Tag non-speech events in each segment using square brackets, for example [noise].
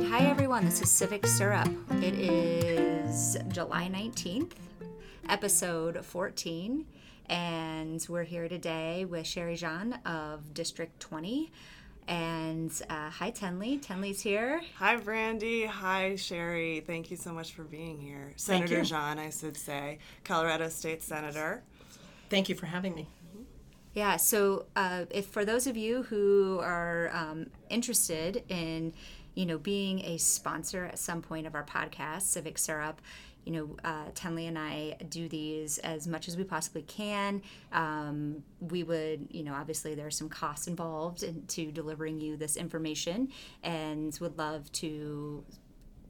right, hi everyone. This is Civic Syrup. It is July 19th, episode 14, and we're here today with Cheri Jahn of District 20. And uh, hi, Tenley. Tenley's here. Hi, Brandy. Hi, Cheri. Thank you so much for being here. Senator you. Jahn, I should say, Colorado State Senator. Thank you for having me. Yeah, so uh, if for those of you who are um, interested in, you know, being a sponsor at some point of our podcast, Civic Syrup, you know, uh, Tenley and I do these as much as we possibly can. Um, we would, you know, obviously there are some costs involved into delivering you this information, and would love to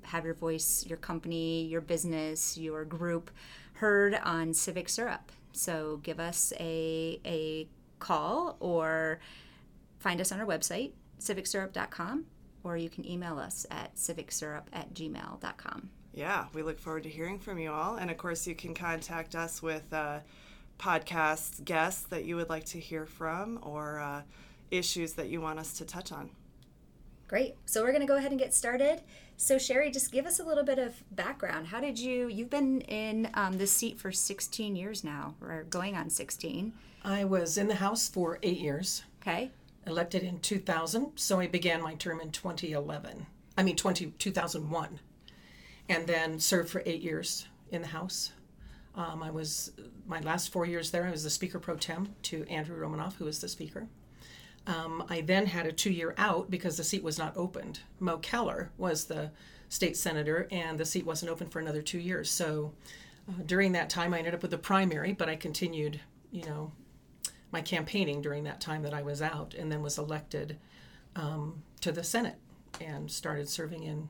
have your voice, your company, your business, your group heard on Civic Syrup. So give us a, a call or find us on our website, civicsyrup.com, or you can email us at civicsyrup at gmail.com. Yeah, we look forward to hearing from you all. And of course, you can contact us with uh, podcast guests that you would like to hear from or uh, issues that you want us to touch on. Great. So we're going to go ahead and get started. So Cheri, just give us a little bit of background. How did you? You've been in um, this seat for 16 years now, or going on 16. I was in the House for eight years, Okay. Elected in 2000, so I began my term in 2011. I mean, 20, 2001, and then served for eight years in the House. Um, I was, my last four years there, I was the Speaker pro tem to Andrew Romanoff, who was the Speaker. Um, I then had a two year out because the seat was not opened. Moe Keller was the state senator, and the seat wasn't open for another two years. So uh, during that time, I ended up with a primary, but I continued, you know, my campaigning during that time that I was out, and then was elected um, to the Senate and started serving in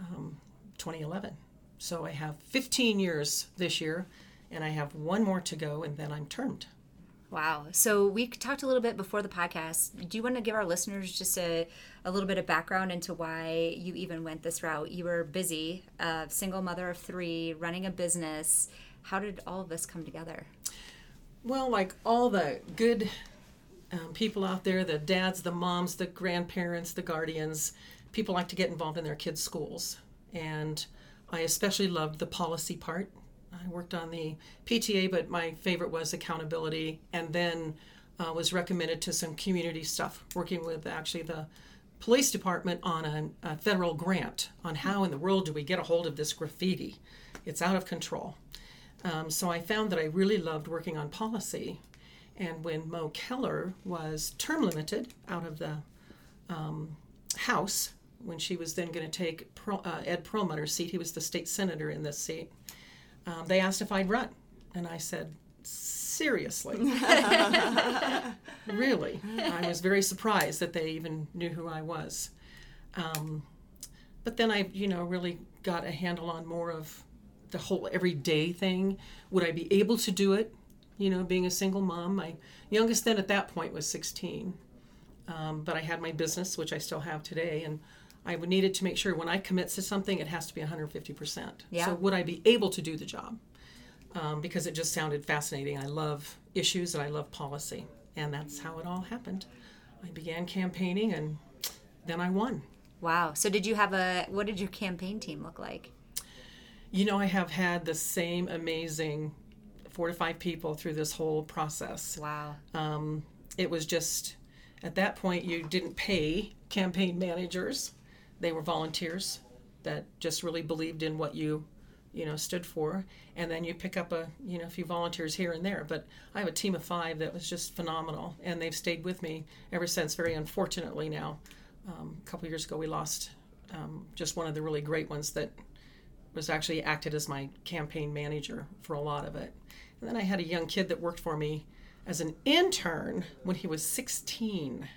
um, 2011. So I have 15 years this year, and I have one more to go, and then I'm termed. Wow. So we talked a little bit before the podcast. Do you want to give our listeners just a, a little bit of background into why you even went this route? You were busy, a single mother of three, running a business. How did all of this come together? Well, like all the good um, people out there, the dads, the moms, the grandparents, the guardians, people like to get involved in their kids' schools. And I especially loved the policy part. I worked on the PTA, but my favorite was accountability, and then uh, was recommended to some community stuff, working with actually the police department on a, a federal grant on how in the world do we get a hold of this graffiti. It's out of control. Um, so I found that I really loved working on policy. And when Moe Keller was term limited out of the um, House, when she was then going to take Pro, uh, Ed Perlmutter's seat, he was the state senator in this seat, um, they asked if I'd run. And I said, seriously? [laughs] really? I was very surprised that they even knew who I was. Um, but then I, you know, really got a handle on more of the whole everyday thing. Would I be able to do it? You know, being a single mom. My youngest then at that point was 16. Um, but I had my business, which I still have today, and I needed to make sure when I commit to something, it has to be 150%. Yeah. So would I be able to do the job? Um, because it just sounded fascinating. I love issues and I love policy, and that's how it all happened. I began campaigning, and then I won. Wow. So did you have a what did your campaign team look like? You know, I have had the same amazing four to five people through this whole process. Wow. Um, it was just at that point you didn't pay campaign managers; they were volunteers that just really believed in what you, you know, stood for. And then you pick up a you know a few volunteers here and there. But I have a team of five that was just phenomenal, and they've stayed with me ever since. Very unfortunately now, um, a couple years ago we lost um, just one of the really great ones that was actually acted as my campaign manager for a lot of it. And then I had a young kid that worked for me as an intern when he was 16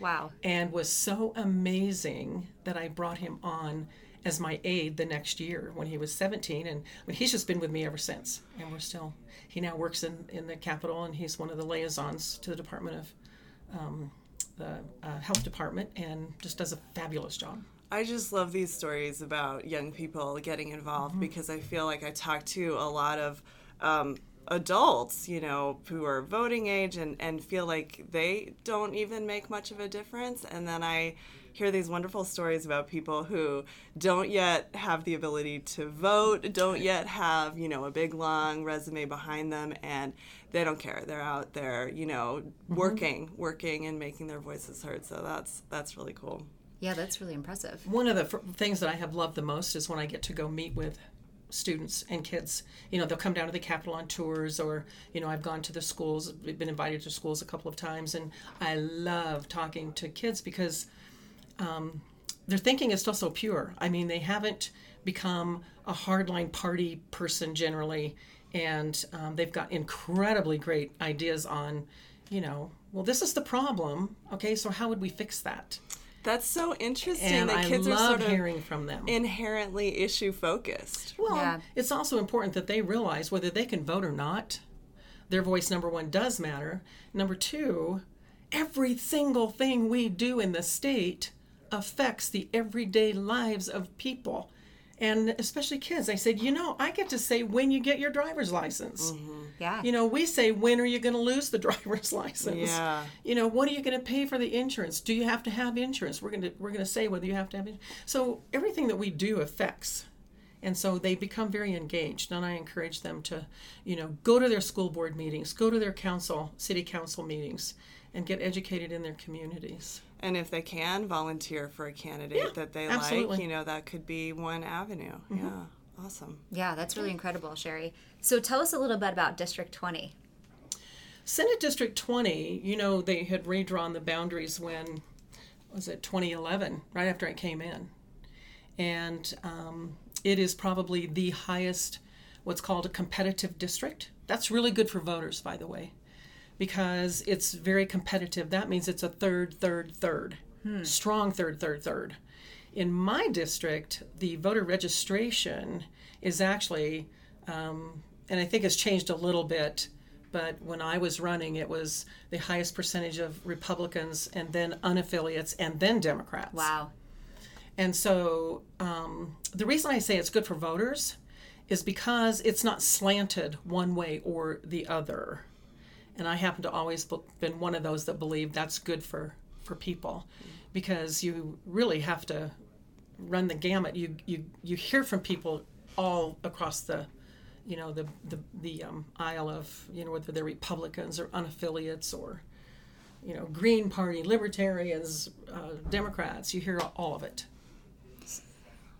Wow. and was so amazing that I brought him on as my aide the next year when he was 17 and I mean, he's just been with me ever since and we're still he now works in, in the capitol and he's one of the liaisons to the department of um, the uh, health department and just does a fabulous job I just love these stories about young people getting involved because I feel like I talk to a lot of um, adults, you know, who are voting age and, and feel like they don't even make much of a difference. And then I hear these wonderful stories about people who don't yet have the ability to vote, don't yet have, you know, a big long resume behind them and they don't care. They're out there, you know, Mm-hmm. working, working and making their voices heard. So that's that's really cool. Yeah, that's really impressive. One of the f- things that I have loved the most is when I get to go meet with students and kids. You know, they'll come down to the Capitol on tours, or, you know, I've gone to the schools, been invited to schools a couple of times, and I love talking to kids because um, their thinking is still so pure. I mean, they haven't become a hardline party person generally, and um, they've got incredibly great ideas on, you know, well, this is the problem. Okay, so how would we fix that? That's so interesting And that I kids are love sort of hearing from them. inherently issue focused. Well, Yeah. it's also important that they realize whether they can vote or not, their voice, number one, does matter. Number two, every single thing we do in the state affects the everyday lives of people. And especially kids. I said, you know, I get to say when you get your driver's license. Mm-hmm. Yeah. You know, we say, when are you going to lose the [laughs] driver's license? Yeah. You know, what are you going to pay for the insurance? Do you have to have insurance? We're going to we're going to say whether you have to have it. So everything that we do affects, and so they become very engaged. And I encourage them to, you know, go to their school board meetings, go to their council, city council meetings, and get educated in their communities. And if they can volunteer for a candidate Yeah, that they absolutely. Mm-hmm. like, you know, that could be one avenue. Yeah. Awesome. Yeah, that's really incredible, Cheri. So tell us a little bit about District 20. Senate District 20, you know, they had redrawn the boundaries when, was it 2011, right after I came in. And um, it is probably the highest, what's called a competitive district. That's really good for voters, by the way, because it's very competitive. That means it's a third, third, third, strong third, third, third. In my district, the voter registration is actually, um, and I think it's changed a little bit, but when I was running, it was the highest percentage of Republicans and then unaffiliates and then Democrats. Wow. And so um, the reason I say it's good for voters is because it's not slanted one way or the other. And I happen to always be- been one of those that believe that's good for for people because you really have to run the gamut. You you you hear from people all across the you know the the the um, aisle of you know whether they're Republicans or unaffiliates or you know Green Party, Libertarians, uh, Democrats. You hear all of it.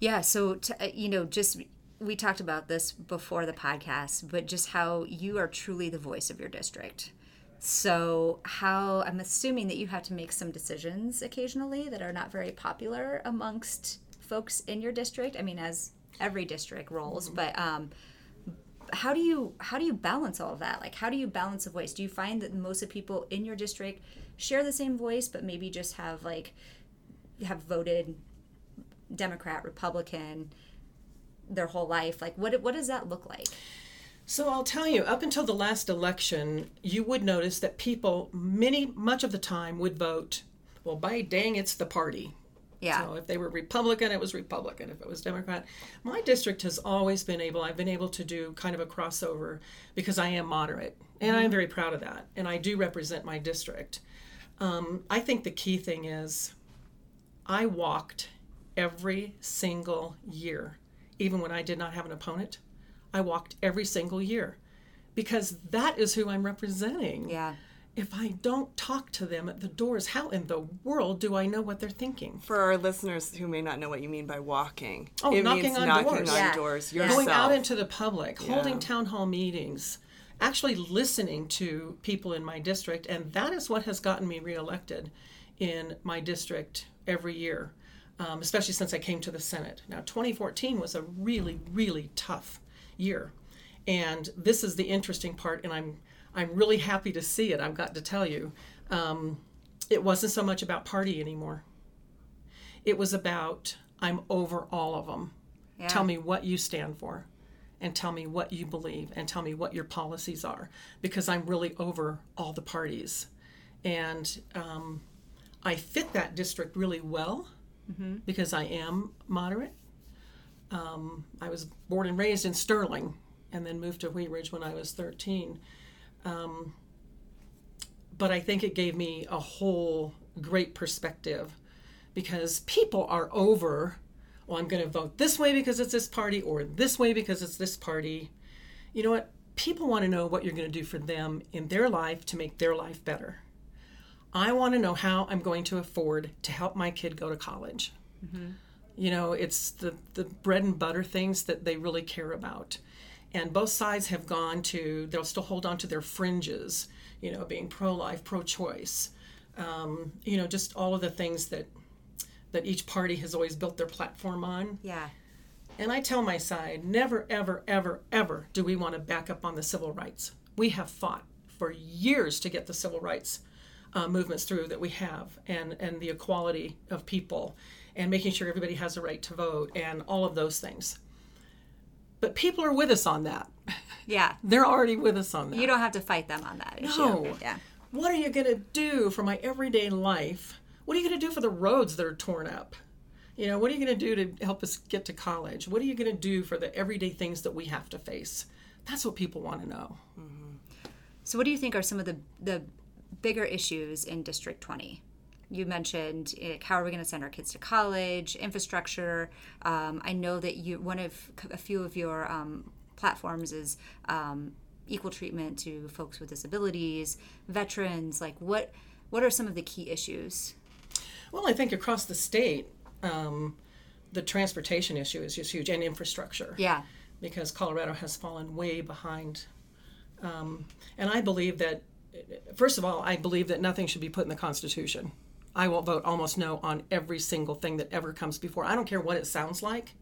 Yeah, so t- uh, you know, just we talked about this before the podcast, but just how you are truly the voice of your district. So, how I'm assuming that you have to make some decisions occasionally that are not very popular amongst folks in your district. I mean, as every district rolls, but um, how do you how do you balance all of that? Like, how do you balance a voice? Do you find that most of the people in your district share the same voice, but maybe just have like have voted Democrat, Republican their whole life? Like, what what does that look like? So I'll tell you, up until the last election, you would notice that people, many, much of the time, would vote, well, by dang, it's the party. Yeah. So if they were Republican, it was Republican. If it was Democrat, my district has always been able. I've been able to do kind of a crossover because I am moderate, and I am very proud of that. And I do represent my district. Um, I think the key thing is, I walked every single year, even when I did not have an opponent. I walked every single year because that is who I'm representing. Yeah. If I don't talk to them at the doors, how in the world do I know what they're thinking? For our listeners who may not know what you mean by walking, Oh, it knocking means on knocking doors. on Yeah. doors yourself. Going out into the public, holding town hall meetings, actually listening to people in my district, and that is what has gotten me reelected in my district every year, um, especially since I came to the Senate. Now, 2014 was a really, really tough year, and this is the interesting part, and I'm I'm really happy to see it. I've got to tell you, um, it wasn't so much about party anymore. It was about I'm over all of them. Yeah. Tell me what you stand for and tell me what you believe and tell me what your policies are because I'm really over all the parties. And um, I fit that district really well because I am moderate. Um, I was born and raised in Sterling and then moved to Wheat Ridge when I was 13. Um, but I think it gave me a whole great perspective because people are over, well, I'm going to vote this way because it's this party or this way because it's this party. You know what? People want to know what you're going to do for them in their life to make their life better. I want to know how I'm going to afford to help my kid go to college. Mm-hmm. You know, it's the, the bread and butter things that they really care about. And both sides have gone to, they'll still hold on to their fringes, you know, being pro life, pro choice, um, you know, just all of the things that that each party has always built their platform on. Yeah. And I tell my side, never, ever, ever, ever do we want to back up on the civil rights. We have fought for years to get the civil rights uh, movements through that we have, and and the equality of people, and making sure everybody has a right to vote, and all of those things. But people are with us on that. [laughs] Yeah. They're already with us on that. You don't have to fight them on that issue. No. Yeah. What are you going to do for my everyday life? What are you going to do for the roads that are torn up? You know, what are you going to do to help us get to college? What are you going to do for the everyday things that we have to face? That's what people want to know. So, what do you think are some of the the bigger issues in District 20? You mentioned like, how are we going to send our kids to college, infrastructure. Um, I know that you one of a few of your um, platforms is um, equal treatment to folks with disabilities, veterans. Like, what what are some of the key issues? Well, I think across the state, um, the transportation issue is just huge, and infrastructure. Yeah. Because Colorado has fallen way behind. Um, and I believe that, first of all, I believe that nothing should be put in the Constitution. I will vote almost no on every single thing that ever comes before. I don't care what it sounds like.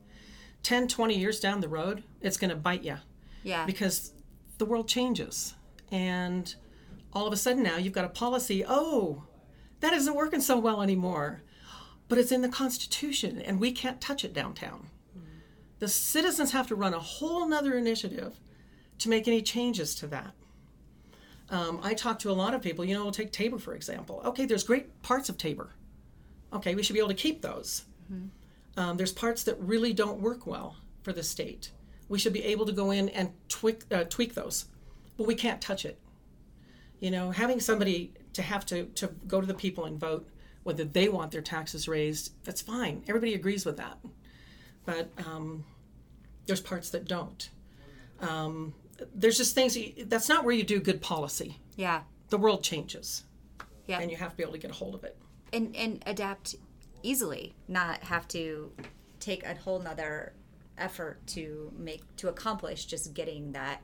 10, 20 years down the road, it's going to bite you Yeah. because the world changes. And all of a sudden now you've got a policy oh, that isn't working so well anymore. But it's in the Constitution and we can't touch it downtown. The citizens have to run a whole nother initiative to make any changes to that. Um, I talk to a lot of people, you know, we'll take Tabor for example. Okay, there's great parts of Tabor. Okay, we should be able to keep those. Um, there's parts that really don't work well for the state. We should be able to go in and tweak, uh, tweak those, but we can't touch it. You know, having somebody to have to, to go to the people and vote whether they want their taxes raised, that's fine. Everybody agrees with that. But um, there's parts that don't. Um, there's just things, that- that's not where you do good policy. Yeah. The world changes, Yeah. and you have to be able to get a hold of it. and and adapt easily not have to take a whole nother effort to make to accomplish just getting that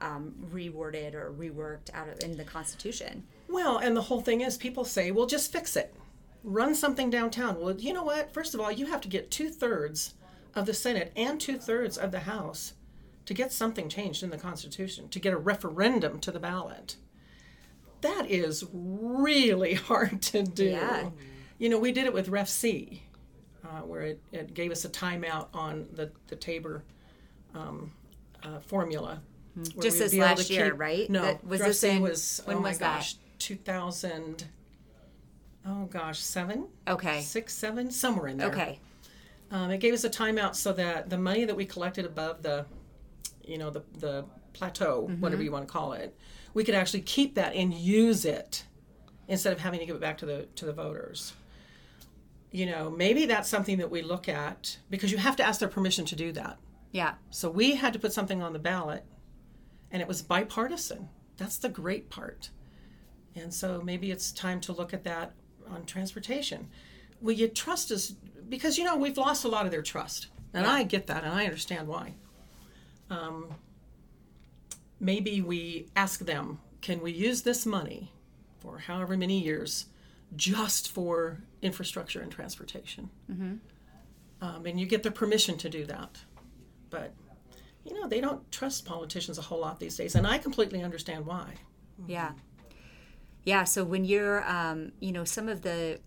um, reworded or reworked out of in the constitution Well, and the whole thing is people say, well, just fix it. Run something downtown. Well, you know what? First of all, you have to get two thirds of the Senate and two thirds of the House to get something changed in the Constitution, to get a referendum to the ballot. That is really [laughs] hard to do. Yeah. You know, we did it with Ref C, uh, where it, it gave us a timeout on the, the Tabor um, uh, formula. where Hmm. Just this last year, keep- right? No, That- was Ref this C in- was, when oh my was that? gosh, 2000 oh gosh seven okay six seven somewhere in there okay um, it gave us a timeout so that the money that we collected above the you know the, the plateau Mm-hmm. whatever you want to call it we could actually keep that and use it instead of having to give it back to the to the voters you know maybe that's something that we look at because you have to ask their permission to do that yeah so we had to put something on the ballot, and it was bipartisan. That's the great part. And so maybe it's time to look at that on transportation. Will you trust us? Because, you know, we've lost a lot of their trust. And I get that, and I understand why. Um, maybe we ask them can we use this money for however many years just for infrastructure and transportation? Um, and you get their permission to do that. But you know they don't trust politicians a whole lot these days and i completely understand why. Yeah. Yeah so when you're um, you know some of the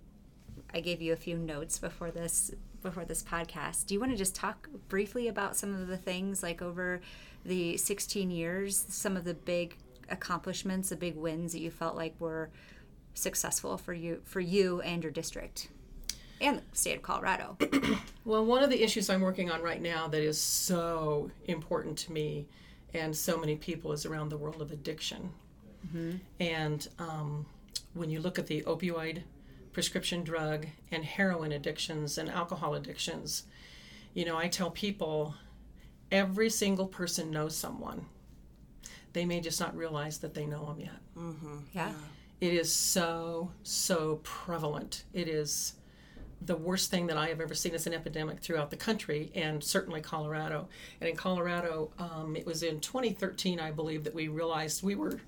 i gave you a few notes before this before this podcast do you want to just talk briefly about some of the things like over the 16 years some of the big accomplishments the big wins that you felt like were successful for you for you and your district and the state of colorado? [clears throat] Well one of the issues i'm working on right now that is so important to me and so many people is around the world of addiction. And um, when you look at the opioid prescription drug and heroin addictions and alcohol addictions. You know, I tell people every single person knows someone. They may just not realize that they know them yet. Yeah. It is so, so prevalent. It is the worst thing that I have ever seen as an epidemic throughout the country and certainly Colorado. And in Colorado, um, it was in 2013, I believe, that we realized we were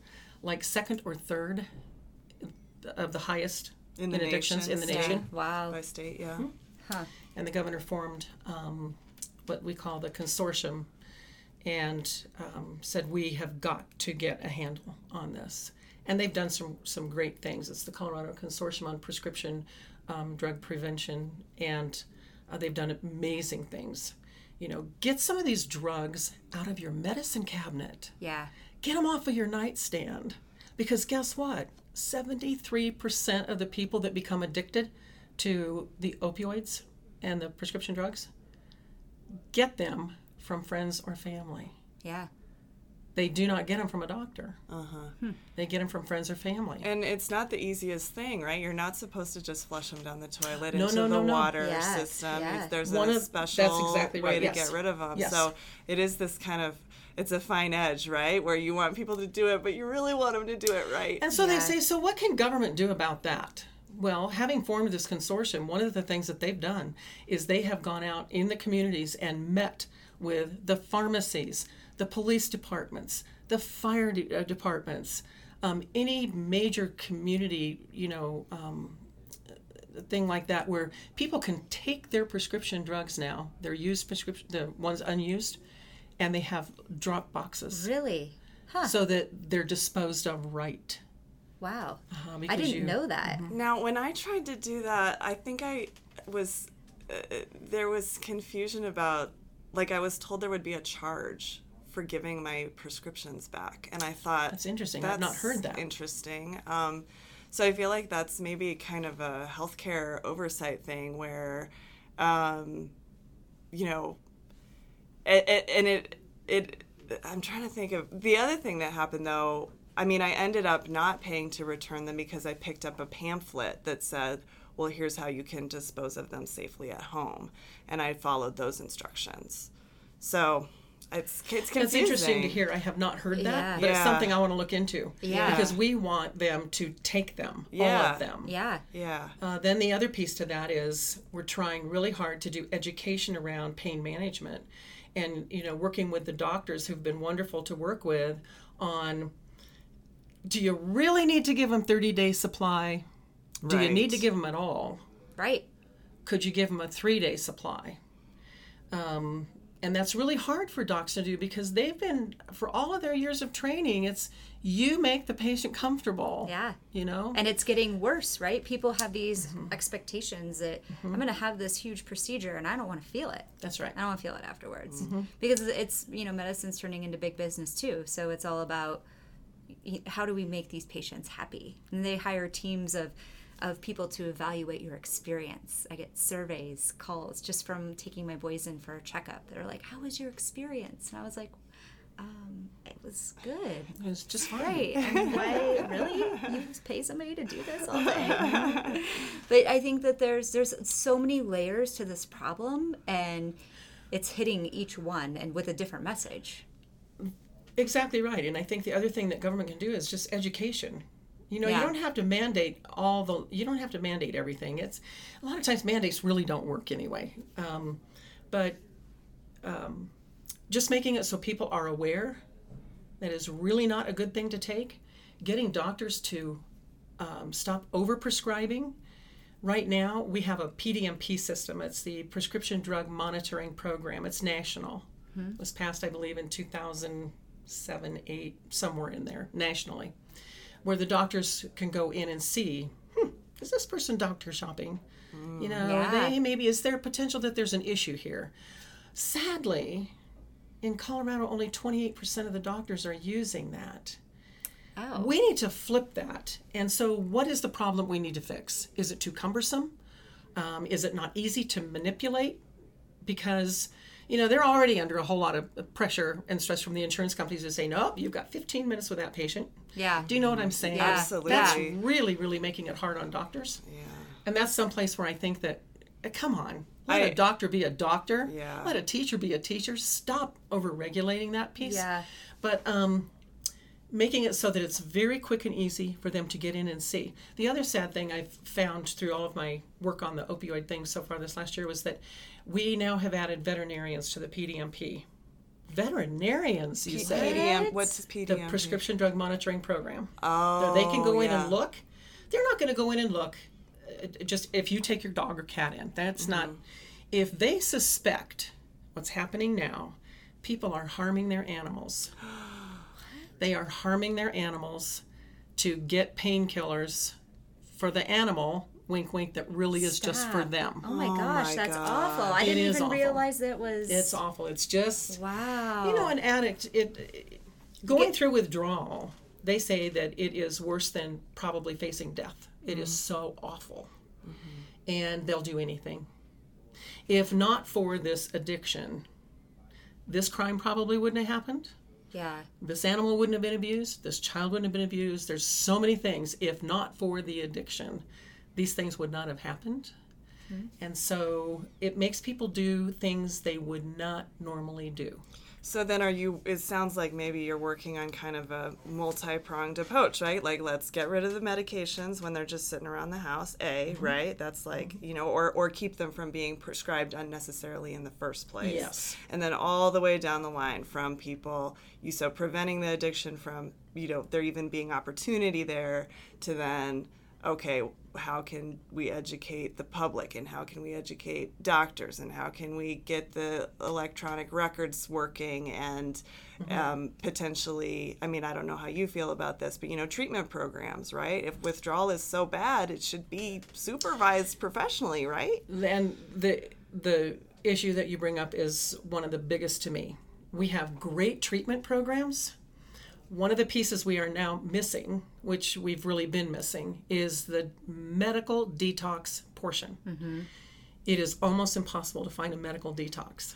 like second or third of the highest In in, the addictions nation, in the nation. Wow. By state, yeah. Huh. And the governor formed um, what we call the consortium and um, said we have got to get a handle on this. And they've done some some great things. It's the Colorado Consortium on Prescription um, Drug Prevention, and uh, they've done amazing things. You know, get some of these drugs out of your medicine cabinet. Yeah. Get them off of your nightstand, because guess what? Seventy-three percent of the people that become addicted to the opioids and the prescription drugs get them from friends or family. Yeah. They do not get them from a doctor. Uh-huh. They get them from friends or family. And it's not the easiest thing, right? You're not supposed to just flush them down the toilet No, into no, the no, no. water Yes, system. yeah. There's One a of- special that's exactly way right, to yes. get rid of them. Yes. So it is this kind of it's a fine edge, right? Where you want people to do it, but you really want them to do it right. And so they say, so what can government do about that? Well, having formed this consortium, one of the things that they've done is they have gone out in the communities and met with the pharmacies, the police departments, the fire de- uh, departments, um, any major community, you know, um, thing like that, where people can take their prescription drugs now, their used prescription, the ones unused, and they have drop boxes Really? Huh. so that they're disposed of right. Wow. Uh, I didn't you- know that. Now, when I tried to do that, I think I was uh, there was confusion about like I was told there would be a charge for giving my prescriptions back, and I thought That's interesting. I've not heard that. Interesting. Um, so I feel like that's maybe kind of a healthcare oversight thing where, um, you know, it, it, and it it I'm trying to think of the other thing that happened though. I mean, I ended up not paying to return them because I picked up a pamphlet that said, "Well, here's how you can dispose of them safely at home," and I followed those instructions. So it's it's confusing. That's interesting to hear. I have not heard that, Yeah. but it's something I want to look into. Yeah. Because we want them to take them, all of them. Yeah. Yeah. Uh, then the other piece to that is we're trying really hard to do education around pain management, and you know working with the doctors who've been wonderful to work with on. Do you really need to give them 30 day supply? Do you need to give them at all? Right. could you give them a three day supply? Um, and that's really hard for docs to do because they've been, for all of their years of training, it's you make the patient comfortable. Yeah. You know? And it's getting worse, right? People have these Mm-hmm. expectations that I'm going to have this huge procedure and I don't want to feel it. That's right. I don't want to feel it afterwards Mm-hmm. because it's you know medicine's turning into big business too. So it's all about how do we make these patients happy? And they hire teams of of people to evaluate your experience. I get surveys, calls just from taking my boys in for a checkup. They're like, "How was your experience?" And I was like, um, "It was good." It was just. And why [laughs] really? You just pay somebody to do this all day? [laughs] but I think that there's there's so many layers to this problem and it's hitting each one and with a different message. Exactly right. And I think the other thing that government can do is just education. You know, Yeah. you don't have to mandate all the, you don't have to mandate everything. It's a lot of times mandates really don't work anyway. Um, but um, just making it so people are aware that is really not a good thing to take. Getting doctors to um, stop overprescribing. Right now, we have a PDMP system. It's the Prescription Drug Monitoring Program. It's national. It was passed, I believe, in 2007, 8, somewhere in there, nationally, where the doctors can go in and see hmm, is this person doctor shopping? You know, Yeah. they maybe is there potential that there's an issue here? Sadly, in Colorado, only 28% of the doctors are using that. Oh. We need to flip that. And so, what is the problem we need to fix? Is it too cumbersome? Um, is it not easy to manipulate? Because, you know, they're already under a whole lot of pressure and stress from the insurance companies to say, nope, you've got 15 minutes with that patient. yeah. Do you know what I'm saying? Yeah. Absolutely. That's really, really making it hard on doctors. Yeah. And that's someplace where I think that, uh, come on, let I- a doctor be a doctor. Yeah. Let a teacher be a teacher. Stop over regulating that piece. Yeah. But um, making it so that it's very quick and easy for them to get in and see. The other sad thing I've found through all of my work on the opioid thing so far this last year was that we now have added veterinarians to the PDMP. Veterinarians, you say? PDM. What's The PDM? The prescription drug monitoring program. Oh, they can go in yeah. and look. They're not going to go in and look just if you take your dog or cat in. That's not. Mm-hmm. If they suspect what's happening now, people are harming their animals. [gasps] they are harming their animals to get painkillers for the animal. Wink, wink. That really is just for them. Oh my Oh gosh, my that's God. awful. I It didn't even awful. realize that was. It's awful. It's just Wow. you know an addict it, it- going through withdrawal they say that it is worse than probably facing death It is mm-hmm. so awful. Mm-hmm. And they'll do anything. If not for this addiction this crime probably wouldn't have happened. Yeah. this animal wouldn't have been abused. This child wouldn't have been abused. There's so many things. If not for the addiction these things would not have happened. Mm-hmm. And so it makes people do things they would not normally do So then, are you? It sounds like maybe you're working on kind of a multi-pronged approach, right? Like, let's get rid of the medications when they're just sitting around the house. A, Mm-hmm. right? That's like you know, or or keep them from being prescribed unnecessarily in the first place. Yes. And then all the way down the line from people, you so preventing the addiction from you know there even being opportunity there to then okay how can we educate the public and how can we educate doctors and how can we get the electronic records working and um, potentially i mean i don't know how you feel about this but you know treatment programs right if withdrawal is so bad it should be supervised professionally right and the the issue that you bring up is one of the biggest to me. We have great treatment programs. One of the pieces we are now missing, which we've really been missing, is the medical detox portion. It is almost impossible to find a medical detox.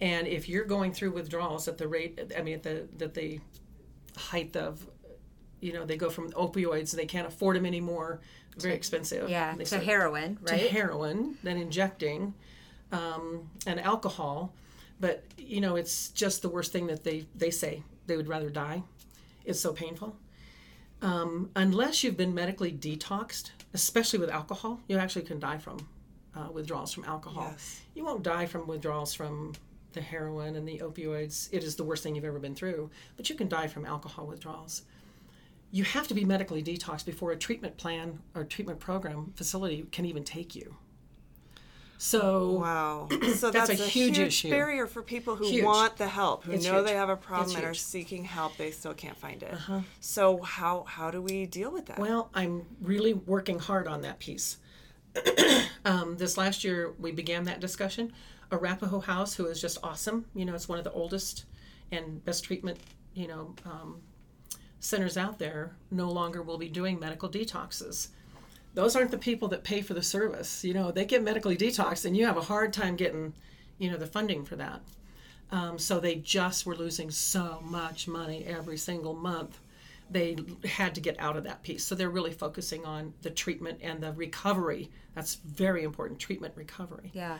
And if you're going through withdrawals at the rate, I mean, at the that the height of, you know, they go from opioids, they can't afford them anymore, very expensive. Yeah. To start- heroin, right? to heroin, then injecting, um, and alcohol. But you know, it's just the worst thing that they they say they would rather die. It's so painful. Um, unless you've been medically detoxed, especially with alcohol, you actually can die from uh, withdrawals from alcohol. Yes. You won't die from withdrawals from the heroin and the opioids. It is the worst thing you've ever been through, but you can die from alcohol withdrawals. You have to be medically detoxed before a treatment plan or treatment program facility can even take you. So Wow. [clears throat] So That's that's, a a, huge huge, issue. barrier for people who Huge. want the help, who It's know huge. they have a problem It's and are seeking help, they still can't find it. So how how do we deal with that? Well, I'm really working hard on that piece. [clears throat] um, this last year, we began that discussion. Arapahoe House, who is just awesome, you know, it's one of the oldest and best treatment, you know, um, centers out there, no longer will be doing medical detoxes. Those aren't the people that pay for the service. You know, they get medically detoxed, and you have a hard time getting, you know, the funding for that. Um, so they just were losing so much money every single month. They had to get out of that piece. So they're really focusing on the treatment and the recovery. That's very important treatment recovery. Yeah.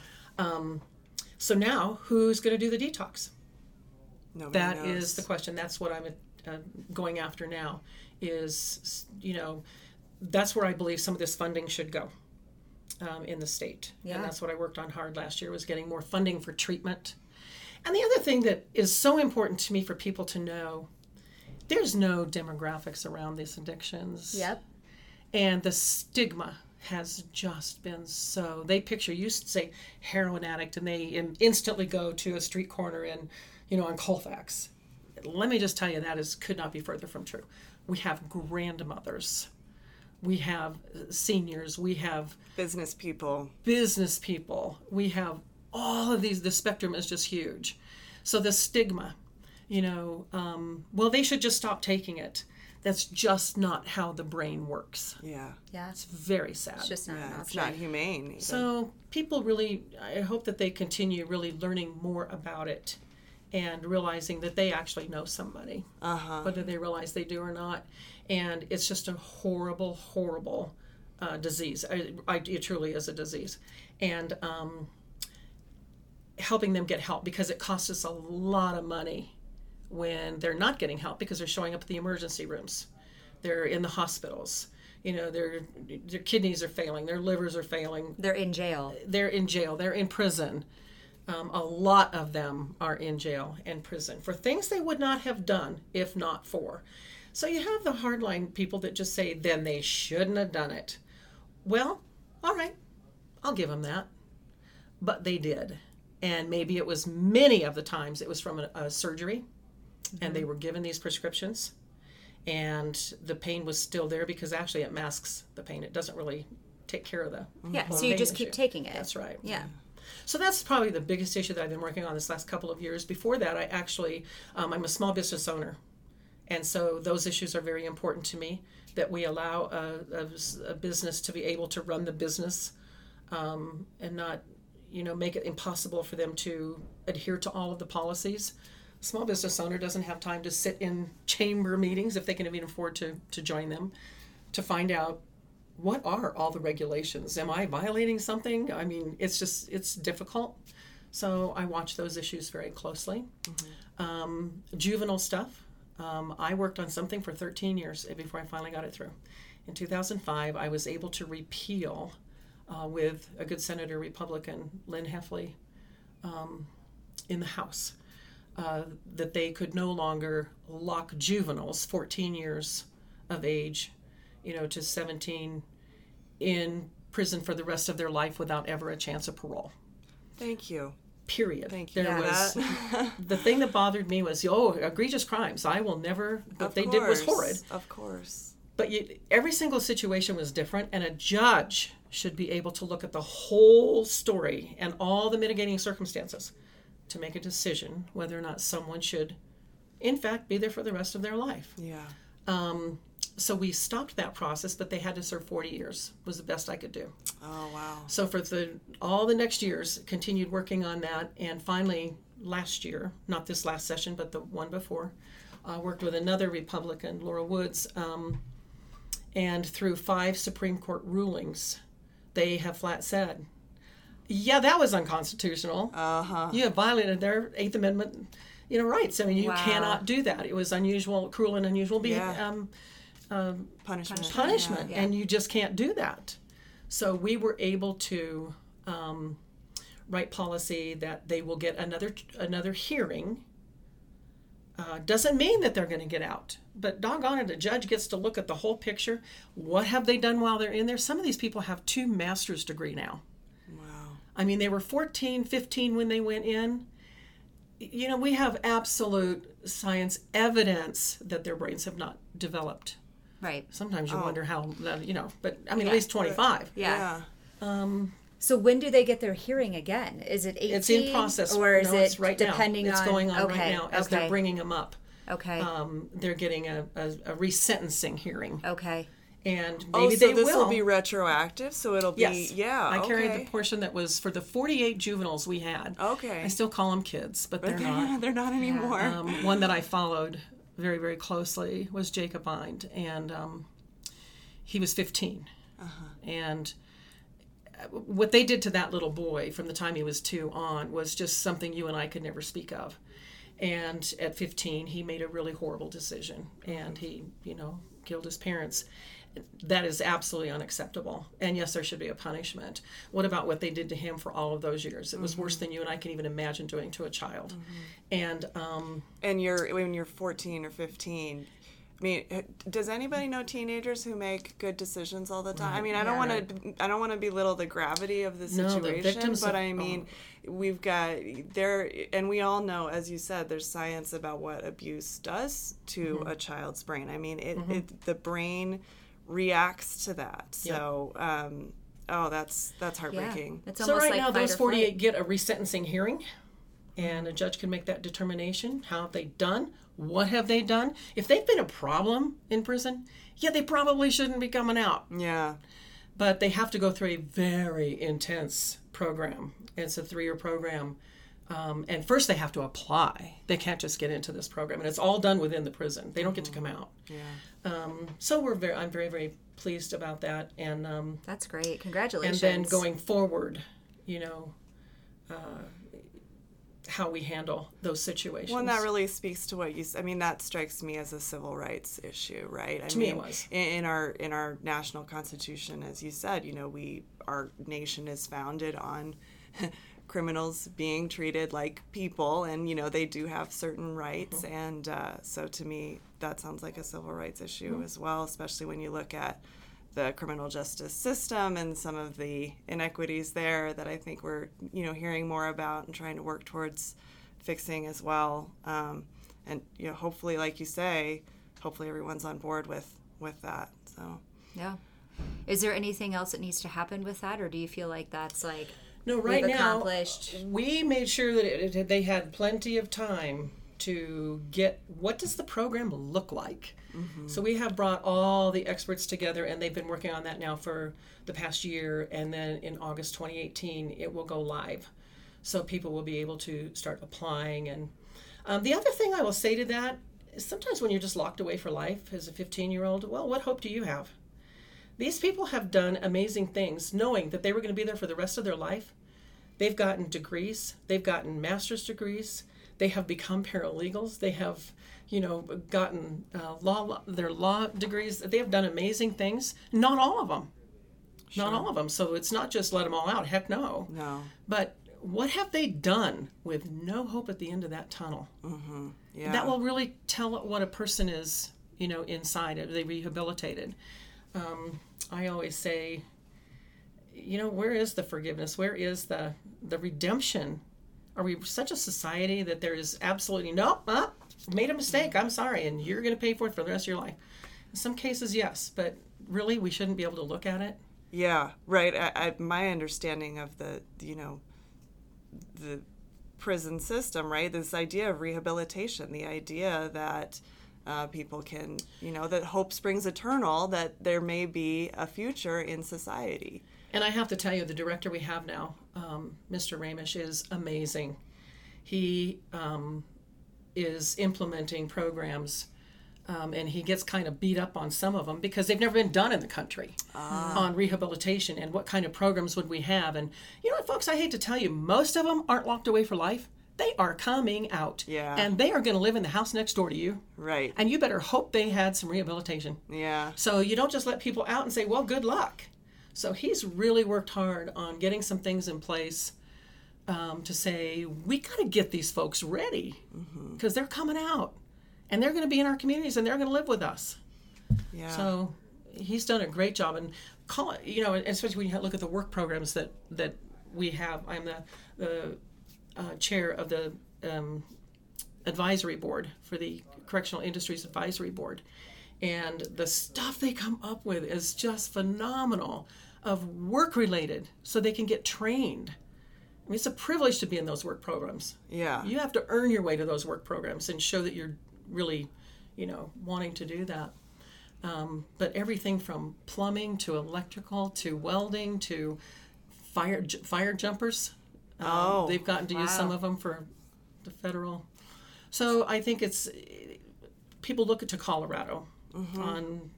So now, who's going to do the detox? Nobody That is knows. the question. That's what I'm uh, going after now. Is you know, that's where I believe some of this funding should go um, in the state, Yeah. and that's what I worked on hard last year was getting more funding for treatment. And the other thing that is so important to me for people to know, there's no demographics around these addictions. Yep. And the stigma has just been so. They picture you say heroin addict, and they in- instantly go to a street corner in, you know, on Colfax. Let me just tell you that is could not be further from true. We have grandmothers, we have seniors, we have business people. business people. We have all of these. The spectrum is just huge. So the stigma, you know, um, well, they should just stop taking it. That's just not how the brain works. Yeah. Yeah. It's very sad. It's just not Yeah, it's not humane. even. so people really, I hope that they continue really learning more about it and realizing that they actually know somebody, uh-huh. whether they realize they do or not. And it's just a horrible, horrible uh, disease. I, I, it truly is a disease, and um, helping them get help because it costs us a lot of money when they're not getting help because they're showing up at the emergency rooms, they're in the hospitals. You know, their their kidneys are failing, their livers are failing. They're in jail. They're in jail. They're in prison. Um, a lot of them are in jail and prison for things they would not have done if not for. So you have the hardline people that just say, then they shouldn't have done it. Well, all right, I'll give them that. But they did. And maybe it was many of the times it was from a, a surgery mm-hmm. and they were given these prescriptions and the pain was still there because actually it masks the pain. It doesn't really take care of the yeah. So you just issue. keep taking it. That's right. Yeah. So that's probably the biggest issue that I've been working on this last couple of years. Before that, I actually um, I'm a small business owner, and so those issues are very important to me. That we allow a, a, a business to be able to run the business, um, and not you know make it impossible for them to adhere to all of the policies small business owner doesn't have time to sit in chamber meetings if they can even afford to, to join them to find out what are all the regulations am i violating something i mean it's just it's difficult so i watch those issues very closely mm-hmm. um, juvenile stuff um, i worked on something for 13 years before i finally got it through in 2005 i was able to repeal uh, with a good senator republican lynn hefley um, in the house uh, that they could no longer lock juveniles, 14 years of age, you know, to 17, in prison for the rest of their life without ever a chance of parole. Thank you. Period. Thank you. There was [laughs] the thing that bothered me was oh egregious crimes. I will never. What of they course. did was horrid. Of course. But you, every single situation was different, and a judge should be able to look at the whole story and all the mitigating circumstances to make a decision whether or not someone should, in fact, be there for the rest of their life. Yeah. Um, so we stopped that process, but they had to serve 40 years was the best I could do. Oh wow! So for the all the next years, continued working on that, and finally last year, not this last session, but the one before, uh, worked with another Republican, Laura Woods, um, and through five Supreme Court rulings, they have flat said yeah, that was unconstitutional. Uh-huh. You have violated their Eighth Amendment, you know, rights. I mean, you wow. cannot do that. It was unusual, cruel, and unusual be- yeah. um, um, punishment. Punishment, yeah. and you just can't do that. So we were able to um, write policy that they will get another another hearing. Uh, doesn't mean that they're going to get out, but doggone it, a judge gets to look at the whole picture. What have they done while they're in there? Some of these people have two master's degree now. Wow. I mean, they were 14, 15 when they went in. You know, we have absolute science evidence that their brains have not developed. Right. Sometimes you oh. wonder how, you know, but I mean, yeah. at least 25. Yeah. yeah. Um, so when do they get their hearing again? Is it 18? It's in process. Or is no, it right depending now. It's going on okay. right now as okay. they're bringing them up. Okay. Um, they're getting a, a, a resentencing hearing. Okay and oh, maybe oh, so they this will. will be retroactive. So it'll be yes. yeah. I okay. carried the portion that was for the 48 juveniles we had. Okay. I still call them kids, but they're, they're [laughs] not. They're not anymore. Yeah. Um, one that I followed very very closely was Jacob Ind, and um, he was 15, uh-huh. and uh, what they did to that little boy from the time he was two on was just something you and I could never speak of. And at 15, he made a really horrible decision, and he, you know, killed his parents that is absolutely unacceptable. And yes, there should be a punishment. What about what they did to him for all of those years? It was mm-hmm. worse than you and I can even imagine doing to a child. Mm-hmm. And um, and you're when you're 14 or 15. I mean, does anybody know teenagers who make good decisions all the time? I mean, I don't want to, I don't want to belittle the gravity of the situation, no, the but I mean, oh. we've got there, and we all know, as you said, there's science about what abuse does to mm-hmm. a child's brain. I mean, it, mm-hmm. it the brain reacts to that. So, um, oh, that's that's heartbreaking. Yeah, it's so right like now, those 48 get a resentencing hearing, and a judge can make that determination. How have they done? What have they done? If they've been a problem in prison, yeah, they probably shouldn't be coming out. Yeah. But they have to go through a very intense program. It's a three-year program. Um, and first, they have to apply. They can't just get into this program, and it's all done within the prison. They don't get to come out. Yeah. Um, so we're very, I'm very, very pleased about that. And um, That's great. Congratulations. And then going forward, you know, uh, how we handle those situations. Well, and that really speaks to what you. I mean, that strikes me as a civil rights issue, right? I To me it mean, was. In, in our in our national constitution, as you said, you know, we our nation is founded on [laughs] criminals being treated like people, and you know they do have certain rights, Mm-hmm. and uh, so to me, that sounds like a civil rights issue Mm-hmm. as well, especially when you look at the criminal justice system and some of the inequities there that I think we're you know hearing more about and trying to work towards fixing as well. Um, and you know, hopefully, like you say, hopefully everyone's on board with with that. So yeah. Is there anything else that needs to happen with that, or do you feel like that's like No, right we've now accomplished? we made sure that it, it, they had plenty of time to get what does the program look like. So we have brought all the experts together, and they've been working on that now for the past year. And then in August 2018, it will go live, so people will be able to start applying. And um, the other thing I will say to that is sometimes when you're just locked away for life as a 15 year old, well, what hope do you have? These people have done amazing things, knowing that they were going to be there for the rest of their life. They've gotten degrees, they've gotten master's degrees, they have become paralegals, they have, you know, gotten uh, law their law degrees. They have done amazing things. Not all of them, not all of them. So it's not just let them all out. Heck no. no, But what have they done with no hope at the end of that tunnel? Mm-hmm. yeah, that will really tell what a person is you know inside are they rehabilitated um, i always say you know where is the forgiveness where is the the redemption are we such a society that there is absolutely no uh, made a mistake i'm sorry and you're going to pay for it for the rest of your life in some cases yes but really we shouldn't be able to look at it yeah, right. I, I, my understanding of the you know the prison system, right? This idea of rehabilitation, the idea that uh, people can, you know, that hope springs eternal, that there may be a future in society. And I have to tell you, the director we have now, um, Mr. Raemisch, is amazing. He um, is implementing programs, um, and he gets kind of beat up on some of them because they've never been done in the country on rehabilitation and what kind of programs would we have. And you know what, folks, I hate to tell you, most of them aren't locked away for life. They are coming out. Yeah. And they are going to live in the house next door to you. Right. And you better hope they had some rehabilitation. Yeah. So you don't just let people out and say, well, good luck. So he's really worked hard on getting some things in place um, to say, we got to get these folks ready because they're coming out and they're going to be in our communities and they're going to live with us. Yeah. So he's done a great job. And call you know, especially when you look at the work programs that, that we have. I'm the, the uh, chair of the um, advisory board for the Correctional Industries Advisory Board. And the stuff they come up with is just phenomenal of work related so they can get trained. I mean, it's a privilege to be in those work programs. yeah. You have to earn your way to those work programs and show that you're really, you know, wanting to do that. Um, but everything from plumbing to electrical to welding to fire fire jumpers. Um, Oh, they've gotten to use some of them for the federal. So I think it's people look to Colorado on